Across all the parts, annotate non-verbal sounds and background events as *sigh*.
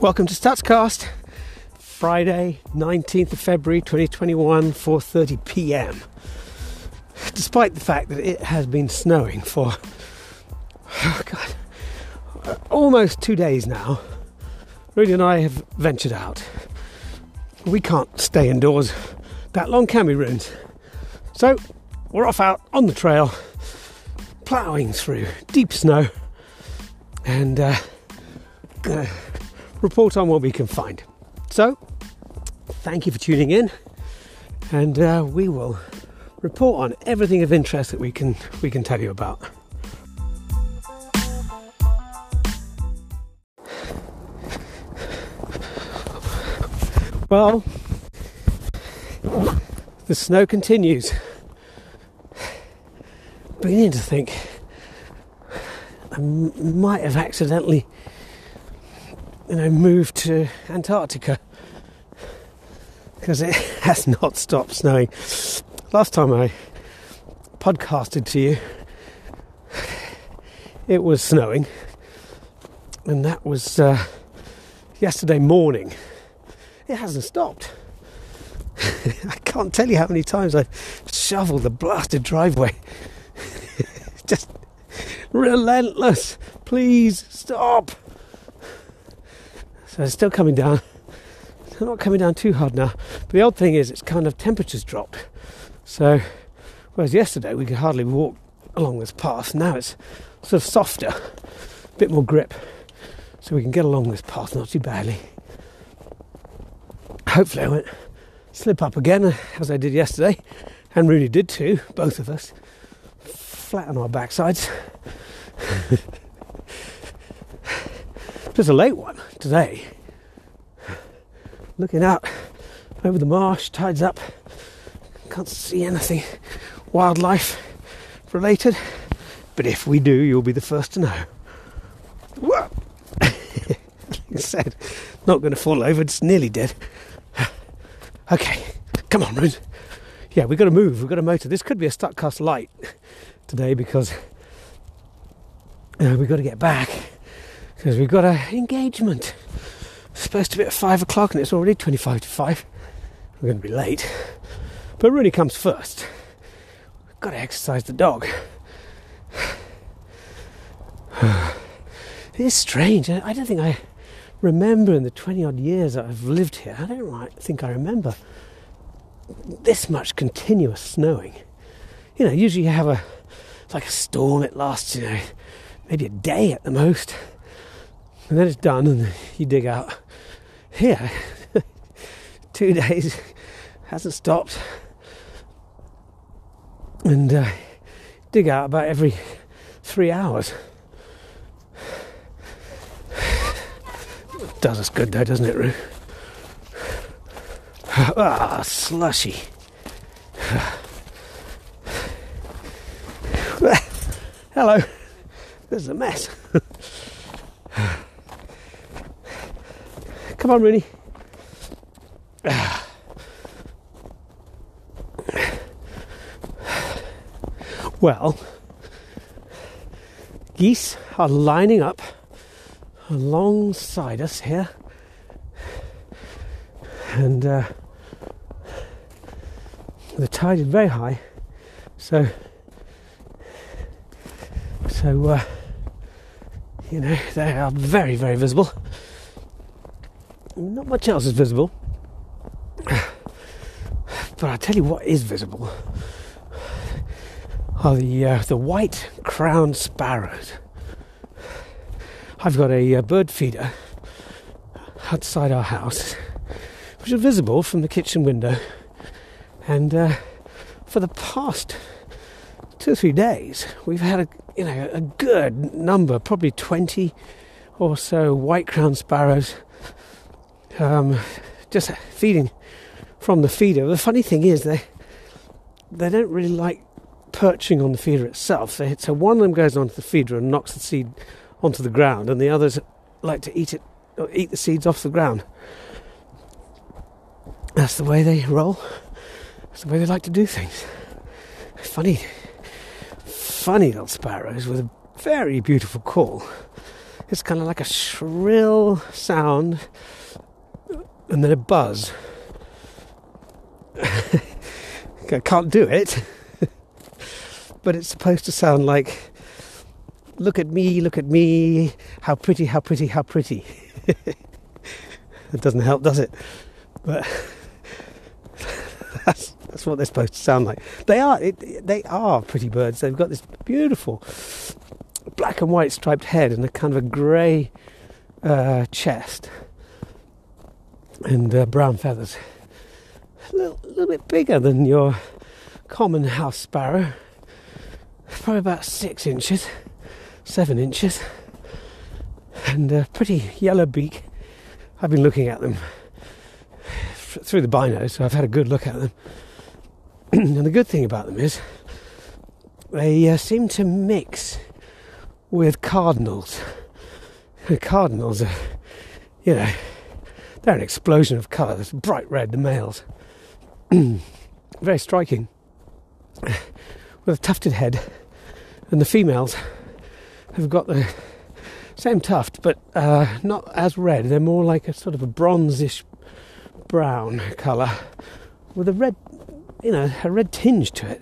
Welcome to Statscast, Friday, 19th of February 2021, 4:30 p.m. Despite the fact that it has been snowing for oh God, almost two days now, Rudy and I have ventured out. We can't stay indoors that long, can we, Runes? So we're off out on the trail, ploughing through deep snow, and uh, gonna report on what we can find. So, thank you for tuning in, and uh, we will report on everything of interest that we can we can tell you about. Well, the snow continues. Beginning to think I might have accidentally, you know, moved to Antarctica because it *laughs* has not stopped snowing. Last time I podcasted to you, it was snowing, and that was uh, yesterday morning. It hasn't stopped. *laughs* I can't tell you how many times I've shoveled the blasted driveway. *laughs* Just relentless. Please stop. So it's still coming down. *laughs* It's not coming down too hard now. But the odd thing is, it's kind of temperatures dropped. So, whereas yesterday we could hardly walk along this path, now it's sort of softer, a bit more grip. So we can get along this path not too badly. Hopefully, I won't slip up again uh, as I did yesterday, and Rooney did too, both of us, flat on our backsides. *laughs* Just a late one today. Looking out over the marsh, tides up. Can't see anything wildlife related, but if we do, you'll be the first to know. Whoa! *laughs* like I said, not going to fall over, it's nearly dead. *sighs* Okay, come on, Rune. Yeah, we've got to move, we've got to motor. This could be a Stuckcast light today because uh, we've got to get back because we've got an engagement. It's supposed to be at five o'clock and it's already 25 to five. We're going to be late. But really comes first. We've got to exercise the dog. *sighs* It's strange. I don't think I remember in the 20 odd years that I've lived here, I don't think I remember this much continuous snowing. You know, usually you have a like a storm, it lasts, you know, maybe a day at the most. And then it's done and you dig out. Here, *laughs* two days, hasn't stopped. And uh, dig out about every three hours. *sighs* Does us good though, doesn't it, Roo? *sighs* Ah, slushy. *sighs* Hello. This is a mess. *laughs* Come on, Rooney. Well, geese are lining up alongside us here, and uh, the tide is very high, so so uh, you know they are very very visible. Not much else is visible, but I tell you what is visible are the uh, the white crowned sparrows. I've got a uh, bird feeder outside our house, which is visible from the kitchen window, and uh, for the past two or three days, we've had a you know a good number, probably twenty or so white crowned sparrows, um, just feeding from the feeder. The funny thing is they they don't really like perching on the feeder itself. So, one of them goes onto the feeder and knocks the seed onto the ground, and the others like to eat it, eat the seeds off the ground. That's the way they roll. That's the way they like to do things. Funny, funny little sparrows with a very beautiful call. It's kind of like a shrill sound and then a buzz. *laughs* I can't do it, *laughs* but it's supposed to sound like, look at me, look at me, how pretty, how pretty, how pretty. *laughs* it doesn't help, does it? But that's, that's what they're supposed to sound like. They are, it, they are pretty birds. They've got this beautiful black and white striped head and a kind of a grey uh, chest and uh, brown feathers. A little, little, bit bigger than your common house sparrow, probably about six inches, seven inches, and a pretty yellow beak. I've been looking at them f- through the binos, so I've had a good look at them. *clears throat* and the good thing about them is they uh, seem to mix with cardinals. The *laughs* cardinals are, you know, they're an explosion of colour. Bright red, the males. *clears throat* Very striking. *sighs* With a tufted head. And the females have got the same tuft, but uh, not as red. They're more like a sort of a bronzish brown colour with a red, you know, a red tinge to it,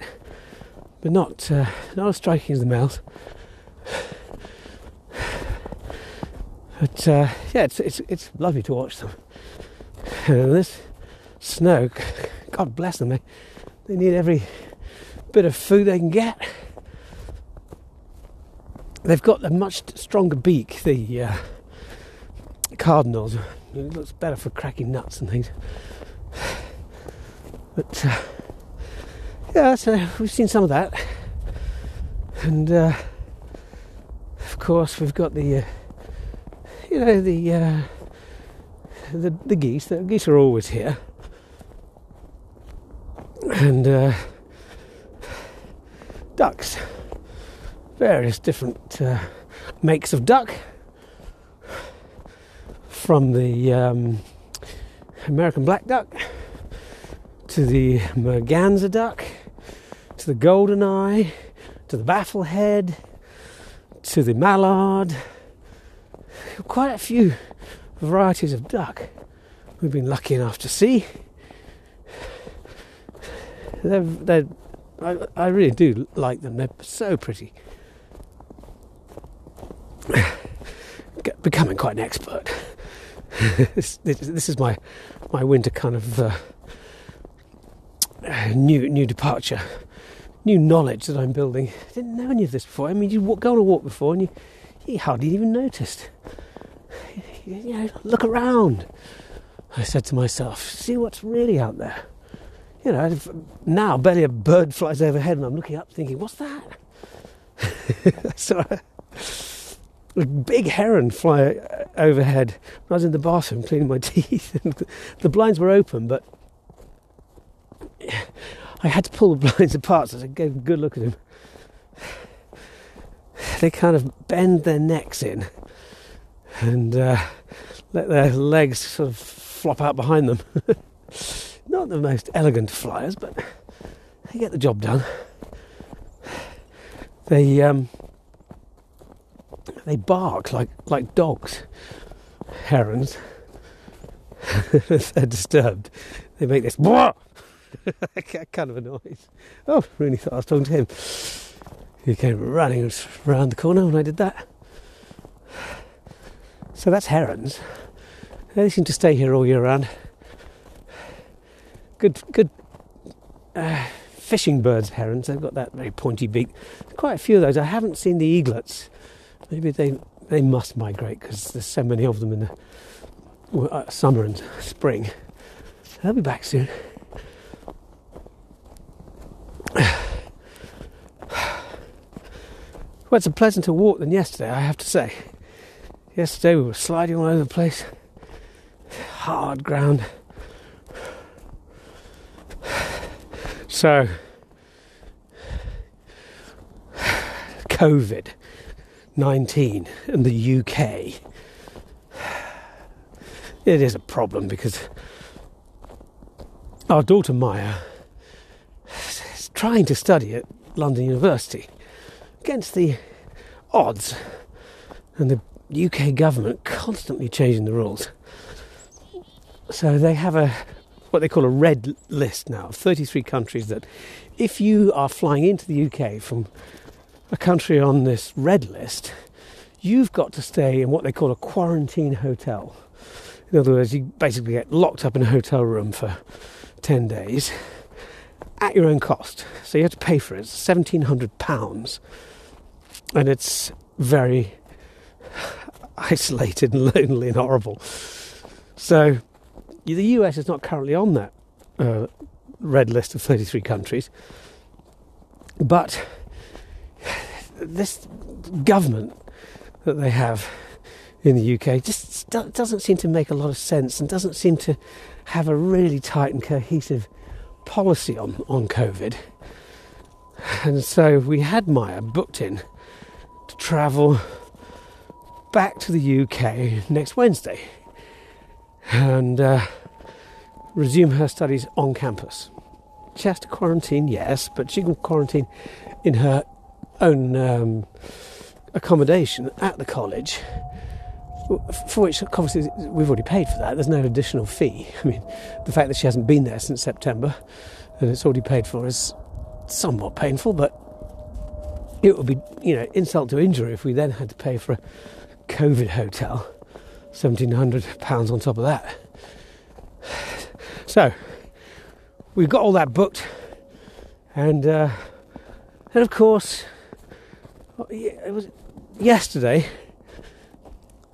but not uh, not as striking as the males. *sighs* But uh, yeah, it's, it's it's lovely to watch them. And *laughs* this snow, God bless them, they, they need every bit of food they can get. They've got a much stronger beak, the uh, cardinals. It looks better for cracking nuts and things. But uh, yeah, so we've seen some of that. And uh, of course, we've got the, uh, you know, the, uh, the the geese. The geese are always here, and uh, ducks, various different uh, makes of duck, from the um, American black duck to the merganser duck to the golden eye to the bufflehead to the mallard. Quite a few varieties of duck we've been lucky enough to see. They're, they're, I, I really do like them. They're so pretty. Becoming quite an expert. *laughs* this, this, this, is my my winter kind of uh, new new departure, new knowledge that I'm building. I didn't know any of this before. I mean, you go on a walk before and you, you hardly even noticed. You know, look around. I said to myself, see what's really out there. You know, now barely a bird flies overhead and I'm looking up thinking, what's that? *laughs* so a big heron fly uh, overhead. I was in the bathroom cleaning my *laughs* teeth, and the blinds were open, but I had to pull the *laughs* blinds apart so I gave a good look at him. *sighs* They kind of bend their necks in and uh, let their legs sort of flop out behind them. *laughs* Not the most elegant flyers, but they get the job done. They um, they bark like like dogs, herons. *laughs* they're disturbed, they make this *laughs* kind of a noise. Oh, really thought I was talking to him. He came running around the corner when I did that. So that's herons. They seem to stay here all year round. Good, good uh, fishing birds, herons. They've got that very pointy beak. Quite a few of those. I haven't seen the eaglets. Maybe they they must migrate because there's so many of them in the uh, summer and spring. They'll be back soon. *sighs* Well, it's a pleasanter walk than yesterday, I have to say. Yesterday we were sliding all over the place, hard ground. So, COVID 19 in the UK. It is a problem because our daughter Maya is trying to study at London University against the odds and the UK government constantly changing the rules. So they have a what they call a red list now of 33 countries that if you are flying into the UK from a country on this red list, you've got to stay in what they call a quarantine hotel. In other words, you basically get locked up in a hotel room for 10 days at your own cost. So you have to pay for it. It's £1,700. And it's very *laughs* isolated and lonely and horrible. So the US is not currently on that uh, red list of 33 countries. But this government that they have in the UK just doesn't seem to make a lot of sense and doesn't seem to have a really tight and cohesive policy on, on COVID. And so we had Maya booked in to travel back to the UK next Wednesday and uh, resume her studies on campus. She has to quarantine, yes, but she can quarantine in her own um, accommodation at the college for which obviously we've already paid for that. There's no additional fee. *laughs* I mean, the fact that she hasn't been there since September and it's already paid for is somewhat painful, but it would be, you know, insult to injury if we then had to pay for a COVID hotel, £1,700 on top of that. So, we've got all that booked, and uh, and of course, it was yesterday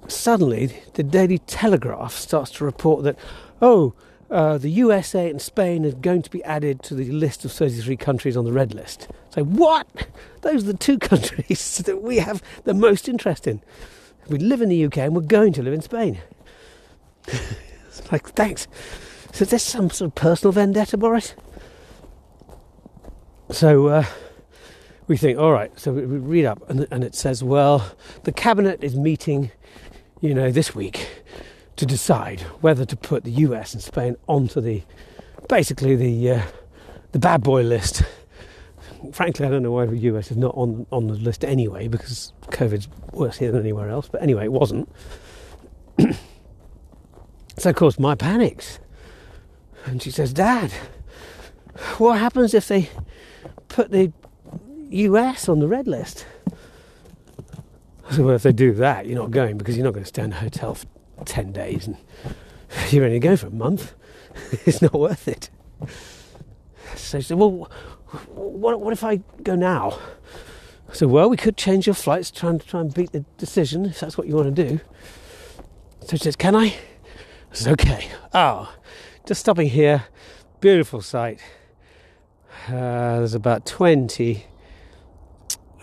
suddenly the Daily Telegraph starts to report that, oh, uh, the USA and Spain are going to be added to the list of 33 countries on the red list. So, what? Those are the two *laughs* countries that we have the most interest in. We live in the UK and we're going to live in Spain. *laughs* it's like, thanks. So, is this some sort of personal vendetta, Boris? So, uh, we think, all right, so we read up and, and it says, well, the cabinet is meeting you know, this week to decide whether to put the US and Spain onto the basically the uh, the bad boy list. Frankly, I don't know why the US is not on on the list anyway because COVID's worse here than anywhere else. But anyway, it wasn't. *clears throat* so of course, Maya panics, and she says, "Dad, what happens if they put the US on the red list?" So well, if they do that, you're not going because you're not going to stay in a hotel for 10 days and *laughs* you're only going for a month. *laughs* it's not worth it. So she said, well, what, what if I go now? I said, well, we could change your flights, try and, try and beat the decision if that's what you want to do. So she says, can I? I said, okay. Oh, just stopping here. Beautiful sight. Uh, there's about 20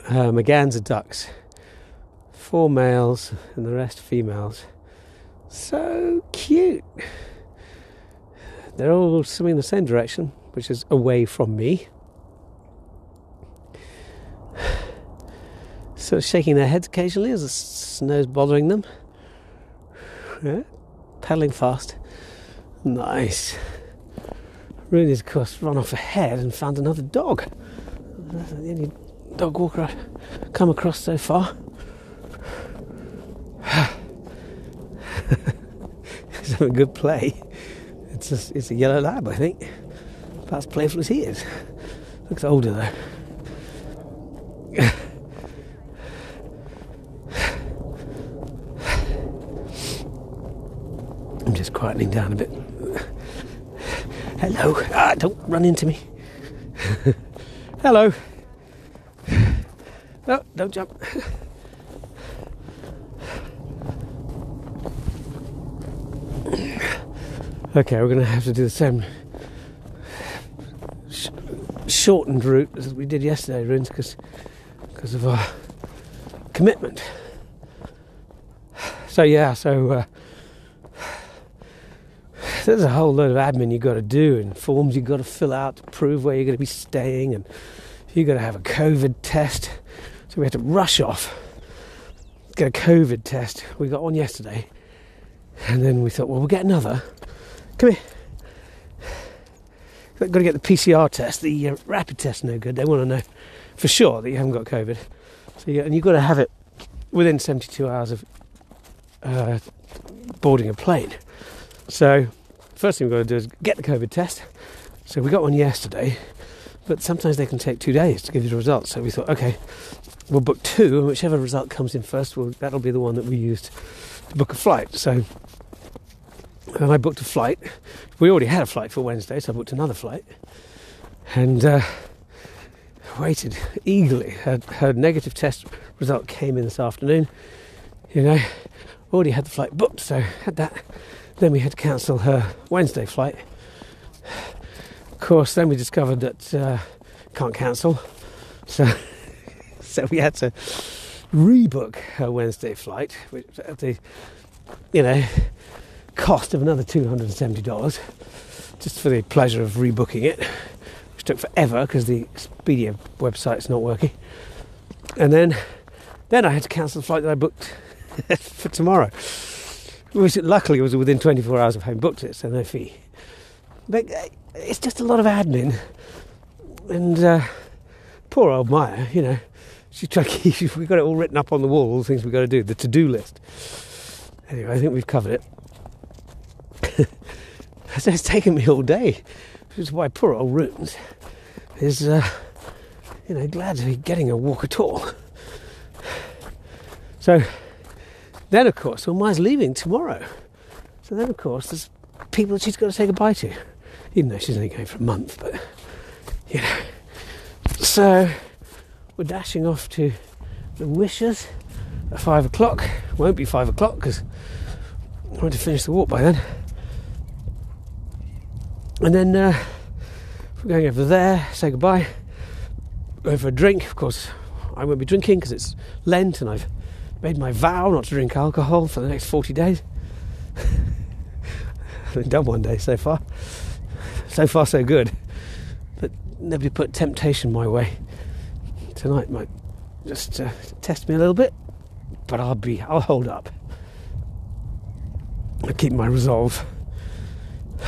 uh, merganser ducks four males and the rest females. So cute. They're all swimming in the same direction, which is away from me. So shaking their heads occasionally as the snow's bothering them. Yeah, paddling fast. Nice. Rooney's, of course, run off ahead and found another dog. That's the only dog walker I've come across so far. *sighs* He's having a good play. It's a, it's a yellow lab, I think. About as playful as he is. Looks older though. Down a bit. Hello. Ah, don't run into me. Hello. No, don't jump. Okay, we're going to have to do the same sh- shortened route as we did yesterday, Runes, because because of our commitment. So yeah, so uh, there's a whole load of admin you've got to do and forms you've got to fill out to prove where you're going to be staying, and you've got to have a COVID test. So we had to rush off, get a COVID test. We got one yesterday, and then we thought, well, we'll get another Come here. Got to get the PCR test, the uh, rapid test. No good. They want to know for sure that you haven't got COVID. So you, and you've got to have it within 72 hours of uh, boarding a plane. So, first thing we've got to do is get the COVID test. So, we got one yesterday, but sometimes they can take two days to give you the results. So, we thought, okay, we'll book two, and whichever result comes in first, we'll, that'll be the one that we used to book a flight. So, I booked a flight. We already had a flight for Wednesday, so I booked another flight. And uh, waited eagerly. Her, her negative test result came in this afternoon. You know, already had the flight booked, so had that. Then we had to cancel her Wednesday flight. Of course, then we discovered that uh, can't cancel, so *laughs* so we had to rebook her Wednesday flight, which at the you know cost of another two hundred and seventy dollars, just for the pleasure of rebooking it which took forever because the Expedia website's not working. And then, then I had to cancel the flight that I booked *laughs* for tomorrow, which luckily was within 24 hours of having booked it, so no fee. But uh, it's just a lot of admin, and uh, poor old Maya, you know, she's trying to keep. *laughs* We got it all written up on the wall, all the things we've got to do, the to-do list. Anyway, I think we've covered it. *laughs* so it's taken me all day which is why poor old Runes is, uh, you know, glad to be getting a walk at all. So then, of course, well, Maya's leaving tomorrow. So then, of course, there's people that she's got to say goodbye to, even though she's only going for a month. But you know, so we're dashing off to the Wishes at five o'clock. Won't be five o'clock because I want to finish the walk by then. And then uh, we're going over there, say goodbye, go for a drink. Of course, I won't be drinking because it's Lent and I've made my vow not to drink alcohol for the next 40 days. *laughs* I've done one day so far. So far, so good. But nobody put temptation my way. Tonight might just uh, test me a little bit, but I'll be, I'll hold up. I keep my resolve. *sighs*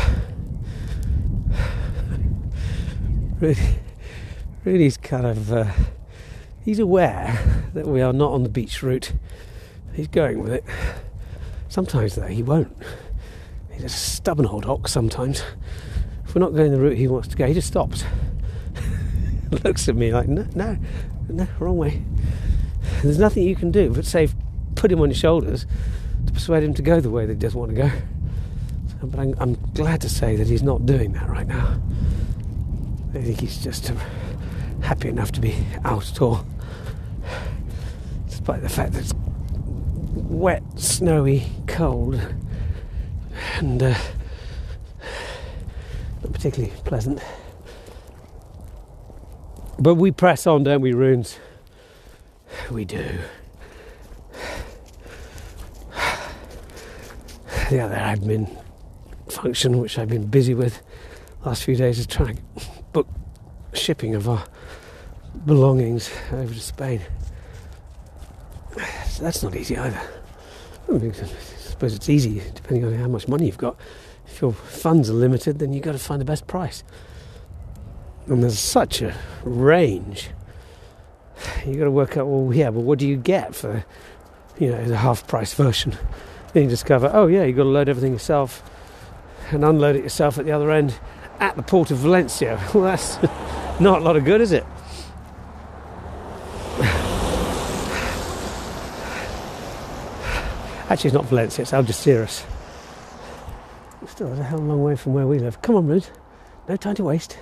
really, really is kind of. Uh, he's aware that we are not on the beach route. He's going with it. Sometimes, though, he won't. He's a stubborn old ox sometimes. If we're not going the route he wants to go, he just stops. *laughs* Looks at me like, no, no, no, wrong way. There's nothing you can do but say, put him on your shoulders to persuade him to go the way that he doesn't want to go. But I'm, I'm glad to say that he's not doing that right now. I think he's just happy enough to be out at all, despite the fact that it's wet, snowy, cold, and uh, not particularly pleasant. But we press on, don't we, Runes? We do. The other admin function, which I've been busy with last few days, is trying to book shipping of our belongings over to Spain. That's not easy either. I suppose it's easy depending on how much money you've got. If your funds are limited, then you've got to find the best price. And there's such a range. You've got to work out, well, yeah, but what do you get for, you know, the half price version? Then you discover, oh, yeah, you've got to load everything yourself and unload it yourself at the other end at the port of Valencia. *laughs* Well, that's *laughs* not a lot of good, is it? Actually, it's not Valencia, it's Algeciras. Still, a hell of a long way from where we live. Come on, Rude. No time to waste.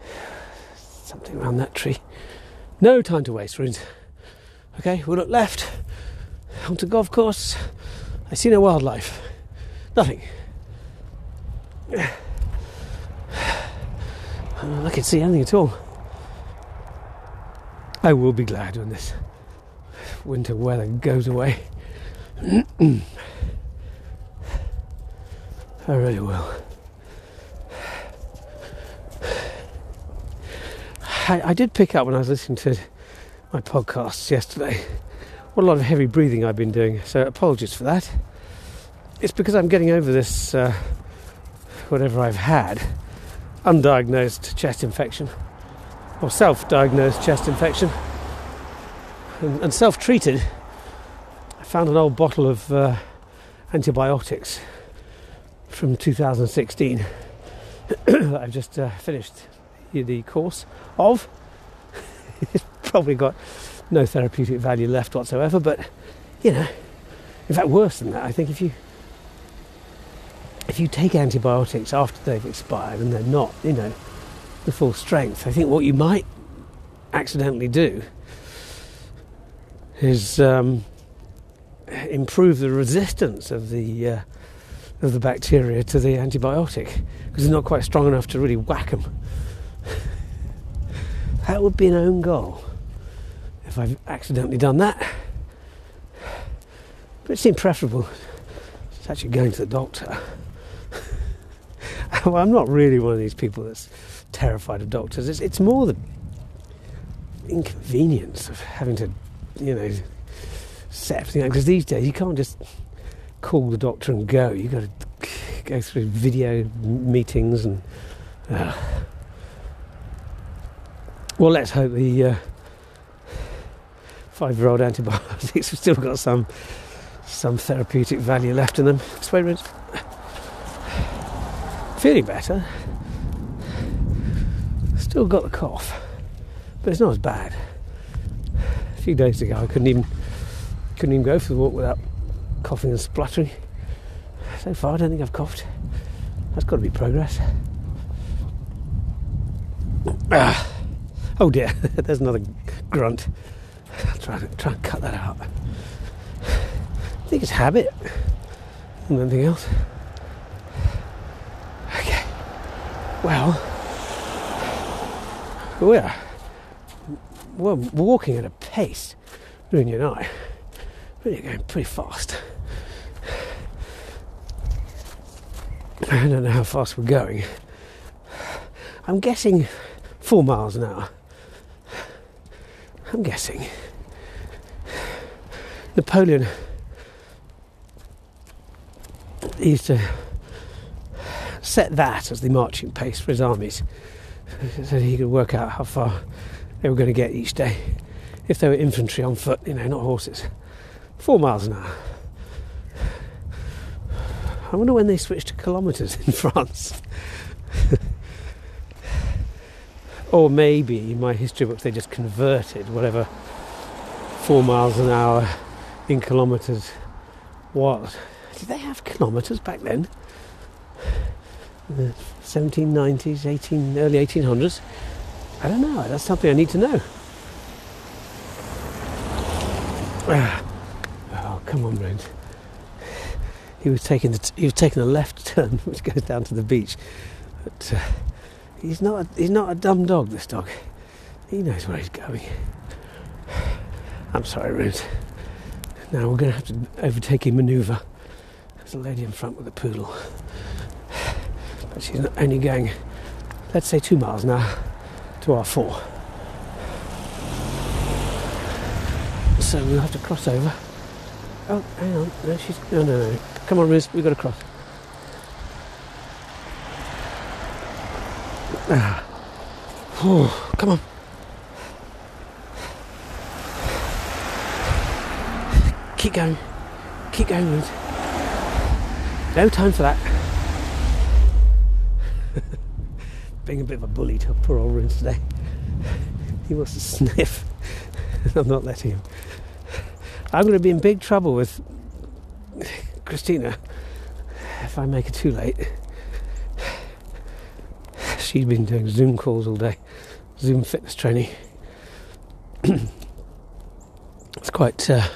*sighs* Something around that tree. No time to waste, Rude. Okay, we'll look left onto golf course. I see no wildlife. Nothing. *sighs* I can see anything at all. I will be glad when this winter weather goes away. I really will. I, I, did pick up when I was listening to my podcasts yesterday what a lot of heavy breathing I've been doing, so apologies for that. It's because I'm getting over this, uh, whatever I've had undiagnosed chest infection or self diagnosed chest infection and, and self treated. Found an old bottle of uh, antibiotics from 2016 *coughs* that I've just uh, finished the course of. *laughs* it's probably got no therapeutic value left whatsoever, but you know, in fact, worse than that, I think if you if you take antibiotics after they've expired and they're not, you know, the full strength, I think what you might accidentally do is um, improve the resistance of the uh, of the bacteria to the antibiotic because it's not quite strong enough to really whack them. that would be an own goal if I've accidentally done that. But it seemed preferable to actually going to the doctor. *laughs* well, I'm not really one of these people that's terrified of doctors. It's, it's more the inconvenience of having to, you know, set everything up. Because these days you can't just call the doctor and go. You've got to go through video meetings and. Uh, well, let's hope the uh, five-year-old antibiotics have still got some some therapeutic value left in them. Swear Feeling better. Still got the cough, but it's not as bad. A few days ago, I couldn't even couldn't even go for the walk without coughing and spluttering. So far, I don't think I've coughed. That's got to be progress. Ah. Oh dear, *laughs* there's another grunt. I'll try, try and cut that out. I think it's habit and anything else. Okay. Well, we're, we're walking at a pace, Rooney and Really going pretty fast. *sighs* I don't know how fast we're going. I'm guessing four miles an hour. I'm guessing. Napoleon used to set that as the marching pace for his armies *laughs* so he could work out how far they were going to get each day if they were infantry on foot, you know, not horses. Four miles an hour. I wonder when they switched to kilometres in *laughs* France. or maybe in my history books they just converted whatever four miles an hour in kilometres was. Did they have kilometres back then? The 1790s, 18, early 1800s? I don't know. That's something I need to know. Ah. Come on, Brent. He was taking the t- he was taking a left *laughs* turn, which goes down to the beach. But uh, he's not a, he's not a dumb dog. This dog, he knows where he's going. I'm sorry, Ruth. Now we're going to have to overtake a manoeuvre. There's a lady in front with a poodle. But she's only going, let's say, two miles now to our four. So we'll have to cross over. Oh, hang on. No, she's. No, no, no. Come on, Riz. We've got to cross. Ah. *sighs* Whew, come on. Keep going. Keep going, Riz. No time for that. *laughs* Being a bit of a bully to poor old Rins today. *laughs* He wants to sniff. *laughs* I'm not letting him. I'm going to be in big trouble with Christina if I make it too late. She's been doing Zoom calls all day, Zoom fitness training. *clears throat* it's quite. Uh,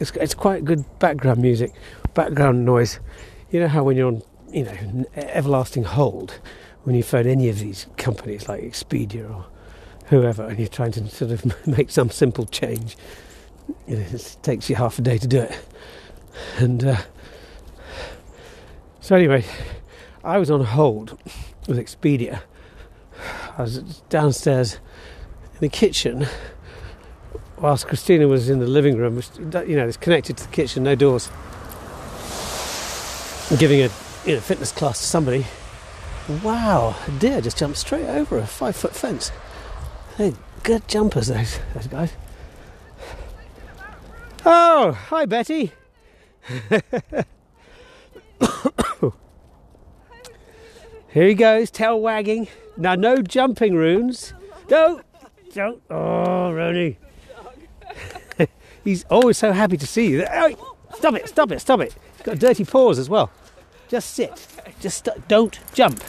it's, it's quite good background music, background noise. You know how when you're on, you know, everlasting hold, when you phone any of these companies like Expedia or whoever, and you're trying to sort of *laughs* make some simple change, it takes you half a day to do it. And uh, so anyway, I was on hold with Expedia. I was downstairs in the kitchen whilst Christina was in the living room, which, you know, it's connected to the kitchen, no doors, giving a you know, fitness class to somebody. Wow, a deer just jumped straight over a five foot fence. They're good jumpers, those, those guys. Oh, hi Betty. *laughs* Here he goes, tail wagging. Now, no jumping runes. Don't, don't. Oh, Ronnie. *laughs* He's always so happy to see you. Oh, stop it, stop it, stop it. He's got dirty paws as well. Just sit. Just st- don't jump.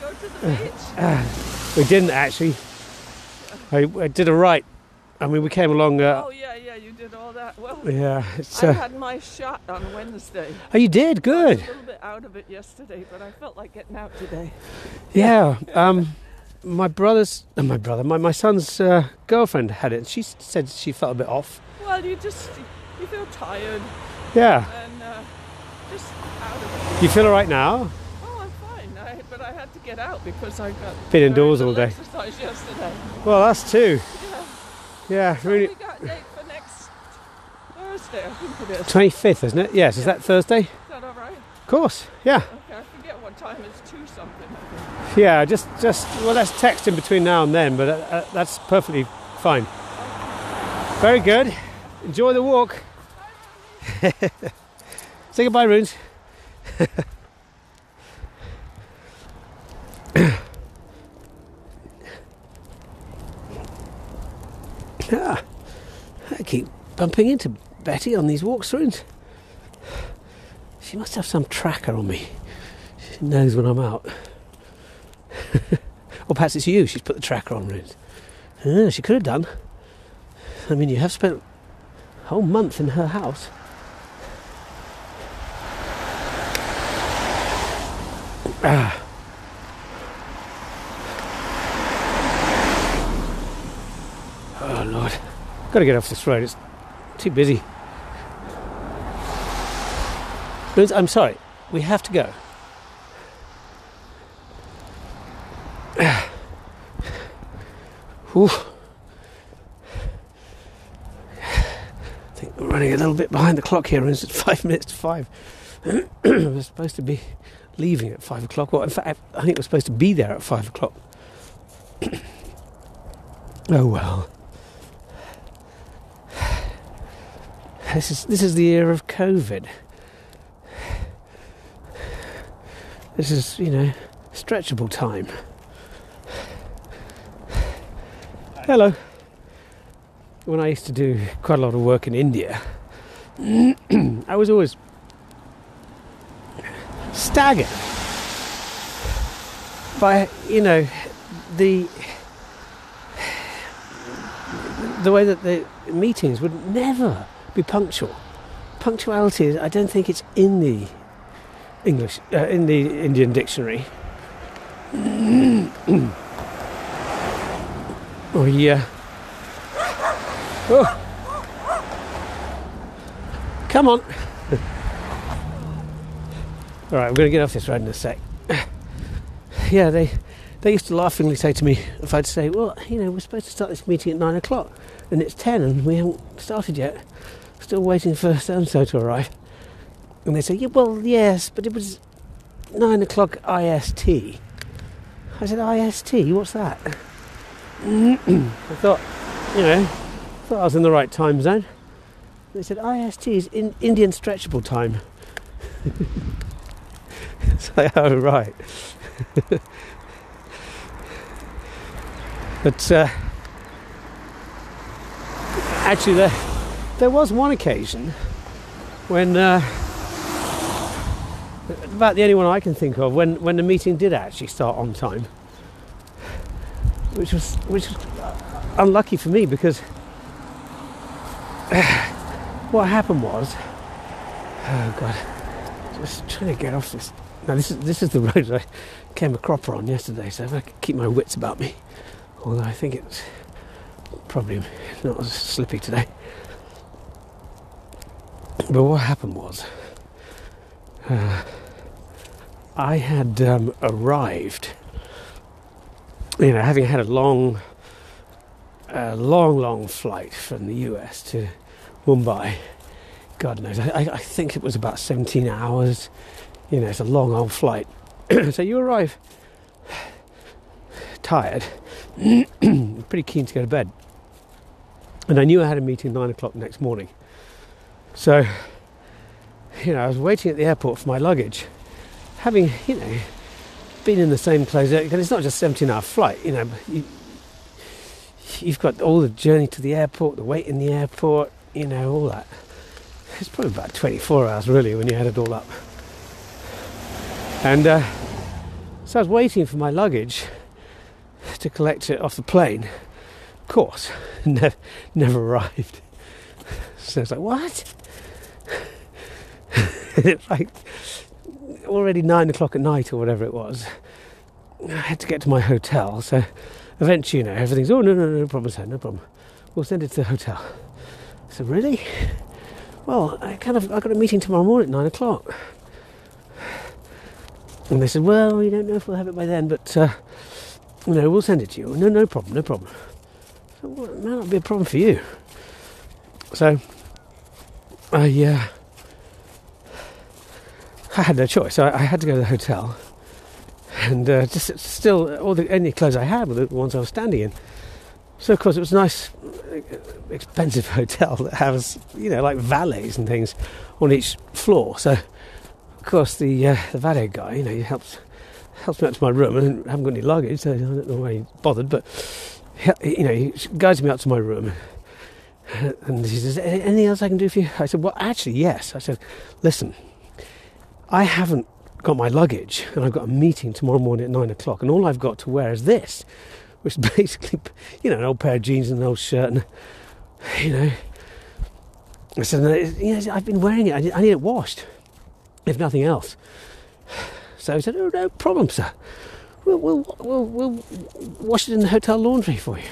Go to the beach. Uh, we didn't actually. I, I did a right. I mean, we came along. Uh, Oh yeah, yeah, you did all that. Well, yeah, it's. I Uh, had my shot on Wednesday. oh, you did I was good. a little bit out of it yesterday, but I felt like getting out today. Yeah. Um, my brother's, uh, my brother, my my son's uh, girlfriend had it. She said she felt a bit off. Well, you just you feel tired Yeah. and uh, just out of it. You feel all right now? Oh, I'm fine. I, but I had to get out because I got Been indoors all day. Exercise yesterday. Well, us too. Yeah. Yeah, really. we got date for next Thursday. I think it is. Twenty fifth, isn't it? Yes. Is that Thursday? Is that all right? Of course. Yeah. Okay, I forget what time. It's two something. I think. Yeah. Just, just. Well, let's text in between now and then, but uh, uh, that's perfectly fine. Very good. Enjoy the walk. *laughs* Say goodbye, Runes. *laughs* Ah, I keep bumping into Betty on these walks, Runes. She must have some tracker on me. She knows when I'm out. *laughs* or perhaps it's you she's put the tracker on, Runes. Ah, she could have done. I mean, you have spent a whole month in her house. Ah. Oh, Lord. Got to get off this road. It's too busy. Runes, I'm sorry. We have to go. *sighs* Whew. I think we're running a little bit behind the clock here, it's *laughs* five minutes to five. *clears throat* we're supposed to be leaving at five o'clock. Well, in fact, I think we're supposed to be there at five o'clock. *clears throat* oh well. This is this is the year of COVID. This is, you know, stretchable time. Hello. When I used to do quite a lot of work in India, *clears throat* I was always staggered by, you know, the the way that the meetings would never be punctual. Punctuality, is, I don't think it's in the English, uh, in the Indian dictionary. *coughs* Oh yeah. Oh. Come on. *laughs* All right, I'm going to get off this road in a sec. *sighs* yeah, they they used to laughingly say to me if I'd say, "Well, you know, we're supposed to start this meeting at nine o'clock, and it's ten, and we haven't started yet. Still waiting for so and so to arrive." And they say, "Yeah, well, yes, but it was nine o'clock IST." I said, "IST? What's that?" *clears throat* I thought, you know, thought I was in the right time zone. They said IST is in Indian stretchable time. *laughs* it's like, *laughs* oh right. *laughs* but uh, actually, there there was one occasion when uh, about the only one I can think of when when the meeting did actually start on time. Which was which was unlucky for me because *sighs* what happened was oh god just trying to get off this now this is this is the *laughs* road I came a cropper on yesterday so if I keep my wits about me although I think it's probably not as slippy today but what happened was uh, I had um, arrived you know, having had a long, uh, long, long flight from the US to Mumbai, God knows, I, I think it was about 17 hours. You know, it's a long old flight. *clears throat* so you arrive tired, *clears throat* pretty keen to go to bed. And I knew I had a meeting nine o'clock next morning. So, you know, I was waiting at the airport for my luggage, having, you know, been in the same clothes. Because it's not just 17 hour flight, you know, you, you've got all the journey to the airport, the wait in the airport, you know, all that. It's probably about 24 hours really when you add it all up. And uh, so I was waiting for my luggage to collect it off the plane. Of course, *laughs* never, never arrived. *laughs* So I was like, what? It's *laughs* like already nine o'clock at night or whatever it was. I had to get to my hotel, so eventually, you know, everything's, oh, no, no, no problem, sir, no problem. We'll send it to the hotel. Said, really? Well, I kind of, I got a meeting tomorrow morning at nine o'clock. And they said, well, we don't know if we'll have it by then, but, uh, you know, we'll send it to you. No, no problem, no problem. So, well, it might not be a problem for you. So, I, uh, I had no choice. I, I had to go to the hotel, and uh, just still all the only clothes I had were the ones I was standing in. So of course it was a nice, uh, expensive *laughs* hotel that has you know like valets and things on each floor. So of course the uh, the valet guy, you know, he helps helps me up to my room. I haven't got any luggage, so I don't know why he bothered, but he, you know he guides me up to my room. And he says, "Anything else I can do for you?" I said, "Well, actually, yes." I said, "Listen, I haven't got my luggage, and I've got a meeting tomorrow morning at nine o'clock, and all I've got to wear is this, which is *laughs* basically, you know, an old pair of jeans and an old shirt, and you know." I said, you know, I've been wearing it. I need, it washed, if nothing else. *sighs* So he said, "Oh, no problem, sir. We'll, we'll, we'll, we'll wash it in the hotel laundry for you."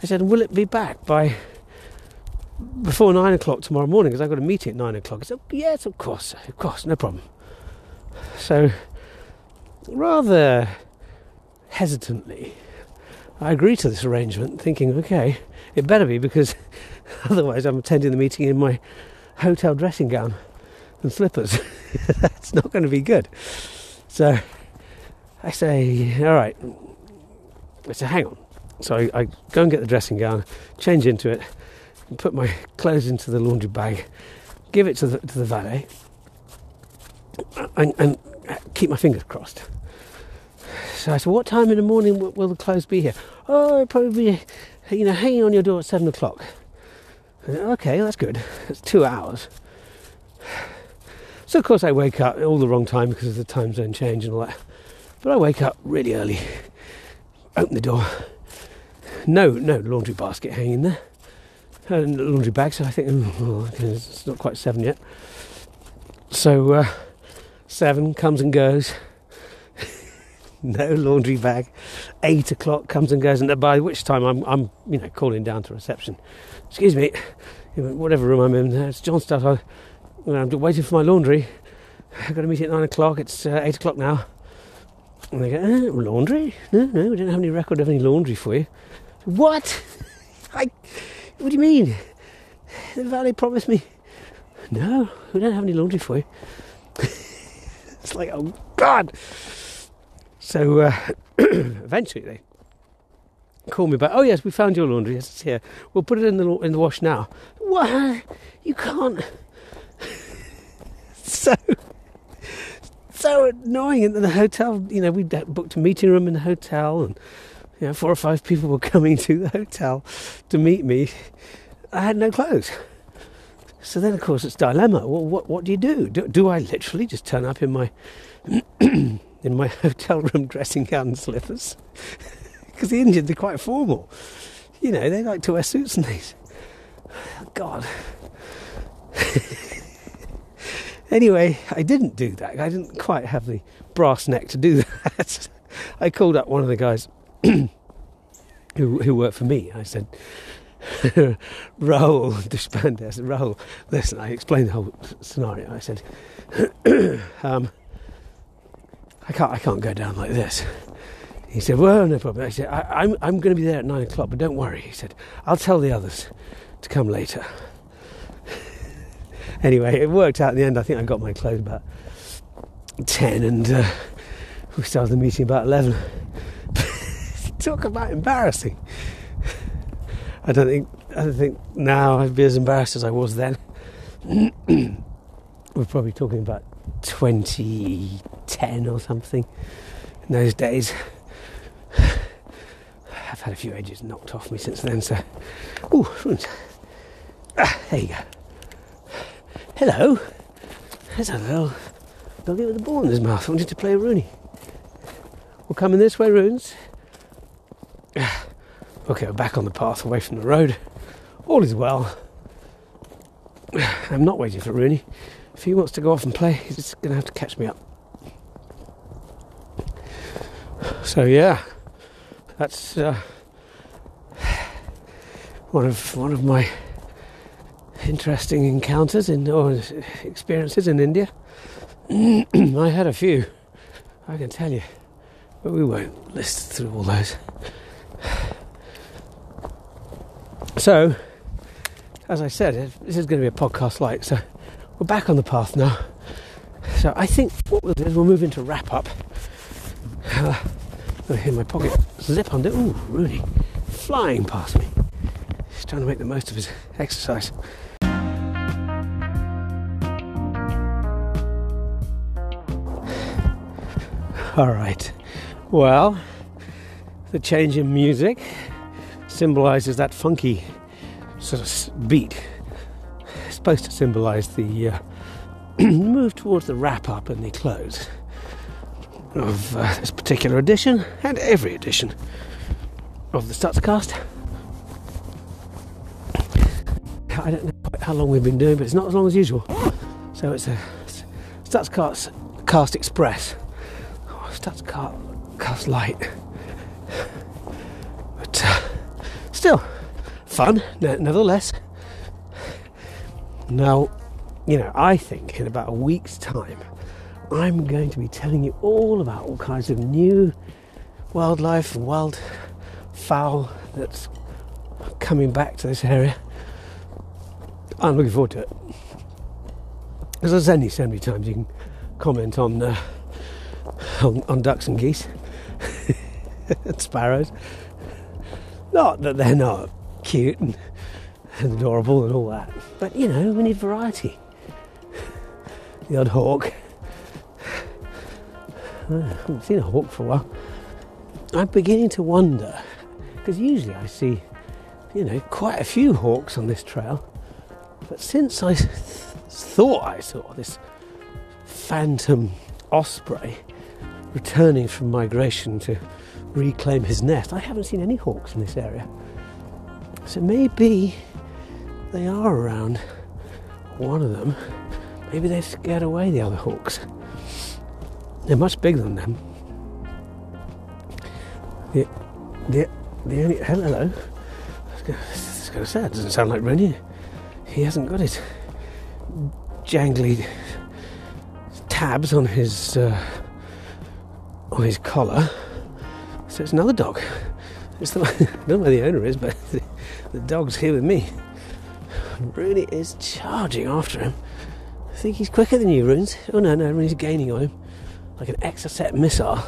I said, "Will it be back by before nine o'clock tomorrow morning because I've got a meeting at nine o'clock. He said, Yes, of course, of course, no problem. So, rather hesitantly, I agree to this arrangement, thinking, okay, it better be because *laughs* otherwise I'm attending the meeting in my hotel dressing gown and slippers. *laughs* That's not going to be good. So I say, all right. I say, hang on. So I, I go and get the dressing gown, change into it, put my clothes into the laundry bag, give it to the, to the valet, and, and keep my fingers crossed. So I said, "What time in the morning will, will the clothes be here?" Oh, probably you know, hanging on your door at seven o'clock. Said, okay, that's good. That's two hours. So of course I wake up all the wrong time because of the time zone change and all that. But I wake up really early, open the door. No, no laundry basket hanging there and laundry bag. So I think oh, it's not quite seven yet. So uh, seven comes and goes. *laughs* no laundry bag. Eight o'clock comes and goes, and by which time I'm, I'm you know, calling down to reception. Excuse me, whatever room I'm in. It's John Stutz. I, I'm waiting for my laundry. I've got a meeting at nine o'clock. It's uh, eight o'clock now. And they go, eh, laundry? No, no, we don't have any record of any laundry for you. What? I what do you mean? The valet promised me. No, we don't have any laundry for you. It's like, oh God. So uh, *clears throat* eventually they call me back. Oh yes, we found your laundry. Yes, it's here. We'll put it in the in the wash now. What? You can't. *laughs* so so annoying. And the hotel, you know, we booked a meeting room in the hotel, and you know, four or five people were *laughs* coming to the hotel to meet me. I had no clothes. So then, of course, it's dilemma. Well, what what do you do? Do, do I literally just turn up in my *clears throat* in my *laughs* hotel room dressing gown and slippers? *laughs* Because the Indians are quite formal. You know, they like to wear suits and things. *sighs* God. *laughs* anyway, I didn't do that. I didn't quite have the brass neck to do that. I called up one of the guys *clears throat* who, who worked for me. I said, *laughs* Rahul *laughs* Deshpande. I said, Rahul, listen, I explained the whole scenario. I said, *clears throat* um, I can't, I can't go down like this. He said, well, no problem. I said, I, am I'm, I'm going to be there at nine o'clock, but don't worry. He said, I'll tell the others to come later. *laughs* anyway, it worked out in the end. I think I got my clothes about 10 and uh, we started the meeting about 11 talk about embarrassing. I don't think I don't think now I'd be as embarrassed as I was then. *clears throat* we're probably talking about 2010 or something in those days. *sighs* I've had a few edges knocked off me since then, so. Ooh, ah, there you go. Hello. There's a little doggy with a ball in his mouth wanting to play a Rooney. We're coming this way, Runes. Okay, we're back on the path away from the road. All is well. *sighs* I'm not waiting for Rooney. If he wants to go off and play, he's just going to have to catch me up. So yeah, that's uh, one of one of my interesting encounters in or experiences in India. *clears throat* I had a few, I can tell you, but we won't list through all those. So, as I said, this is going to be a podcast like so. We're back on the path now. So I think what we'll do is we'll move into wrap up. *sighs* Uh, in my pocket, zip it. Ooh, Rooney, flying past me. He's trying to make the most of his exercise. All right. Well, the change in music symbolizes that funky sort of beat. It's supposed to symbolize the uh, *clears throat* move towards the wrap up and the close of uh, this particular edition and every edition of the Stutzcast. I don't know quite how long we've been doing, but it's not as long as usual. So it's a Stutzcast Cast Express, oh, Stutzcast Cast Light. But uh, still, fun nevertheless. Now, you know, I think in about a week's time, I'm going to be telling you all about all kinds of new wildlife and wild fowl that's coming back to this area. I'm looking forward to it. Because there's only so many times you can comment on uh, on, on ducks and geese *laughs* and sparrows. Not that they're not cute and, and *laughs* adorable and all that, but you know, we need variety. The odd hawk. I haven't seen a hawk for a while. I'm beginning to wonder, because usually I see, you know, quite a few hawks on this trail, but since I th- thought I saw this phantom osprey returning from migration to reclaim his nest, I haven't seen any hawks in this area. So maybe they are around one of them. Maybe they've scared away the other hawks. They're much bigger than them. The, the, the only. Hello. I was going to say, it doesn't sound like Rooney. He hasn't got his jangly tabs on his uh, on his collar. So it's another dog. It's *laughs* I don't know where the owner is, but *laughs* the, the dog's here with me. Rooney is charging after him. I think he's quicker than you, Runes. Oh no, no, Rooney's gaining on him like an Exocet missile.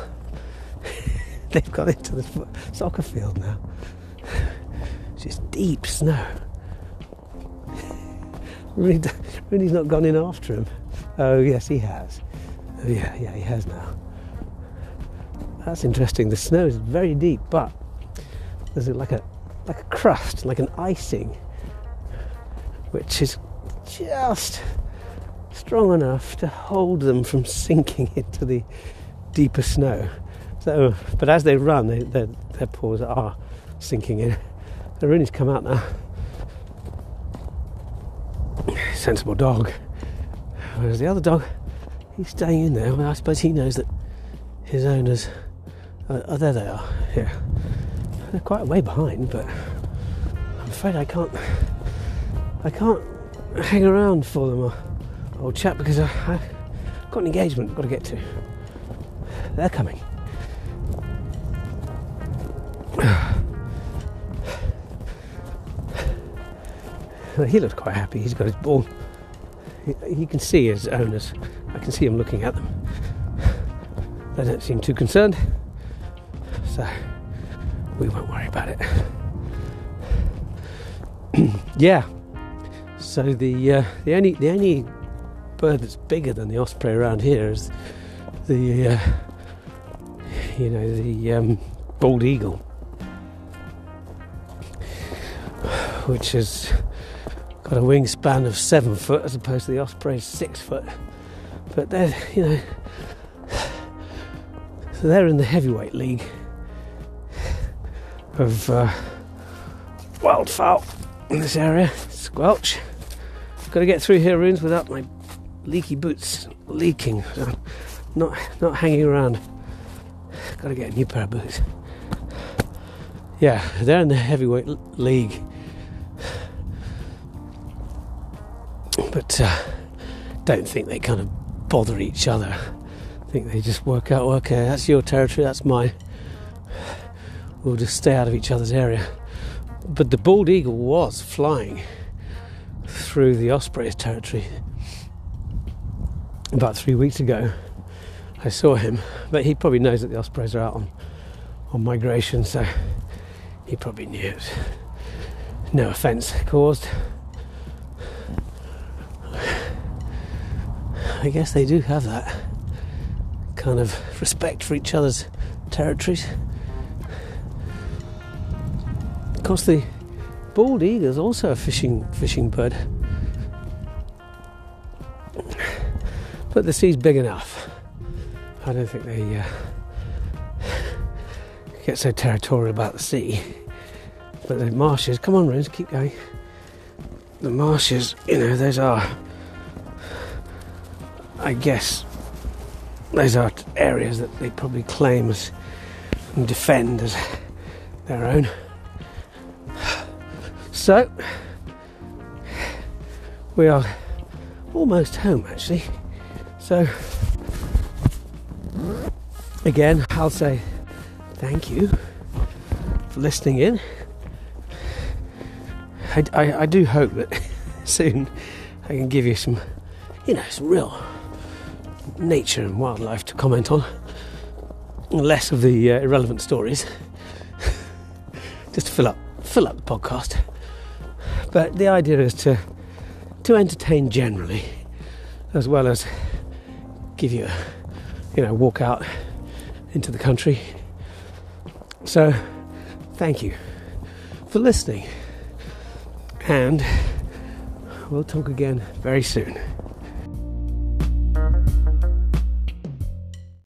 *laughs* They've got into the soccer field now. It's just deep snow. Rooney, Rooney's not gone in after him. Oh yes, he has. Oh yeah, yeah, he has now. That's interesting. The snow is very deep, but there's like a like a crust, like an icing, which is just strong enough to hold them from sinking *laughs* into the deeper snow. So, but as they run, they, their, their paws are sinking in. The Rooney's come out now. Sensible dog. Whereas the other dog, he's staying in there. I suppose he knows that his owners. Uh, oh, there they are. Yeah, they're quite way behind, but I'm afraid I can't. I can't hang around for them old chap because I, have got an engagement I've got to get to. They're coming. *sighs* he looks quite happy. He's got his ball. He, he can see his owners. I can see him looking at them. They don't seem too concerned. So we won't worry about it. *clears throat* yeah. So the uh, the only the only bird that's bigger than the osprey around here is the uh, you know the um, bald eagle, which has got a wingspan of seven foot as opposed to the osprey's six foot. But they're you know so they're in the heavyweight league of uh, wildfowl in this area. Squelch. Got to get through here, runes, without my leaky boots leaking. So not not hanging around. Got to get a new pair of boots. Yeah, they're in the heavyweight league. But uh, don't think they kind of bother each other. I think they just work out, okay, that's your territory, that's mine. We'll just stay out of each other's area. But the bald eagle was flying through the osprey's territory about three weeks ago. I saw him, but he probably knows that the ospreys are out on, on migration, so he probably knew it. No offence caused. I guess they do have that kind of respect for each other's territories. Course, the bald eagle is also a fishing fishing bird, but the sea's big enough. I don't think they uh, get so territorial about the sea. But the marshes, come on, Rose, keep going. The marshes, you know, those are, I guess, those are areas that they probably claim as and defend as their own. So, we are almost home actually. So, again, I'll say thank you for listening in. I, I, I do hope that *laughs* soon I can give you some, you know, some real nature and wildlife to comment on. Less of the uh, irrelevant stories, *laughs* just to fill up fill up the podcast. But the idea is to to entertain generally, as well as give you, a, you know, walk out into the country. So, thank you for listening, and we'll talk again very soon.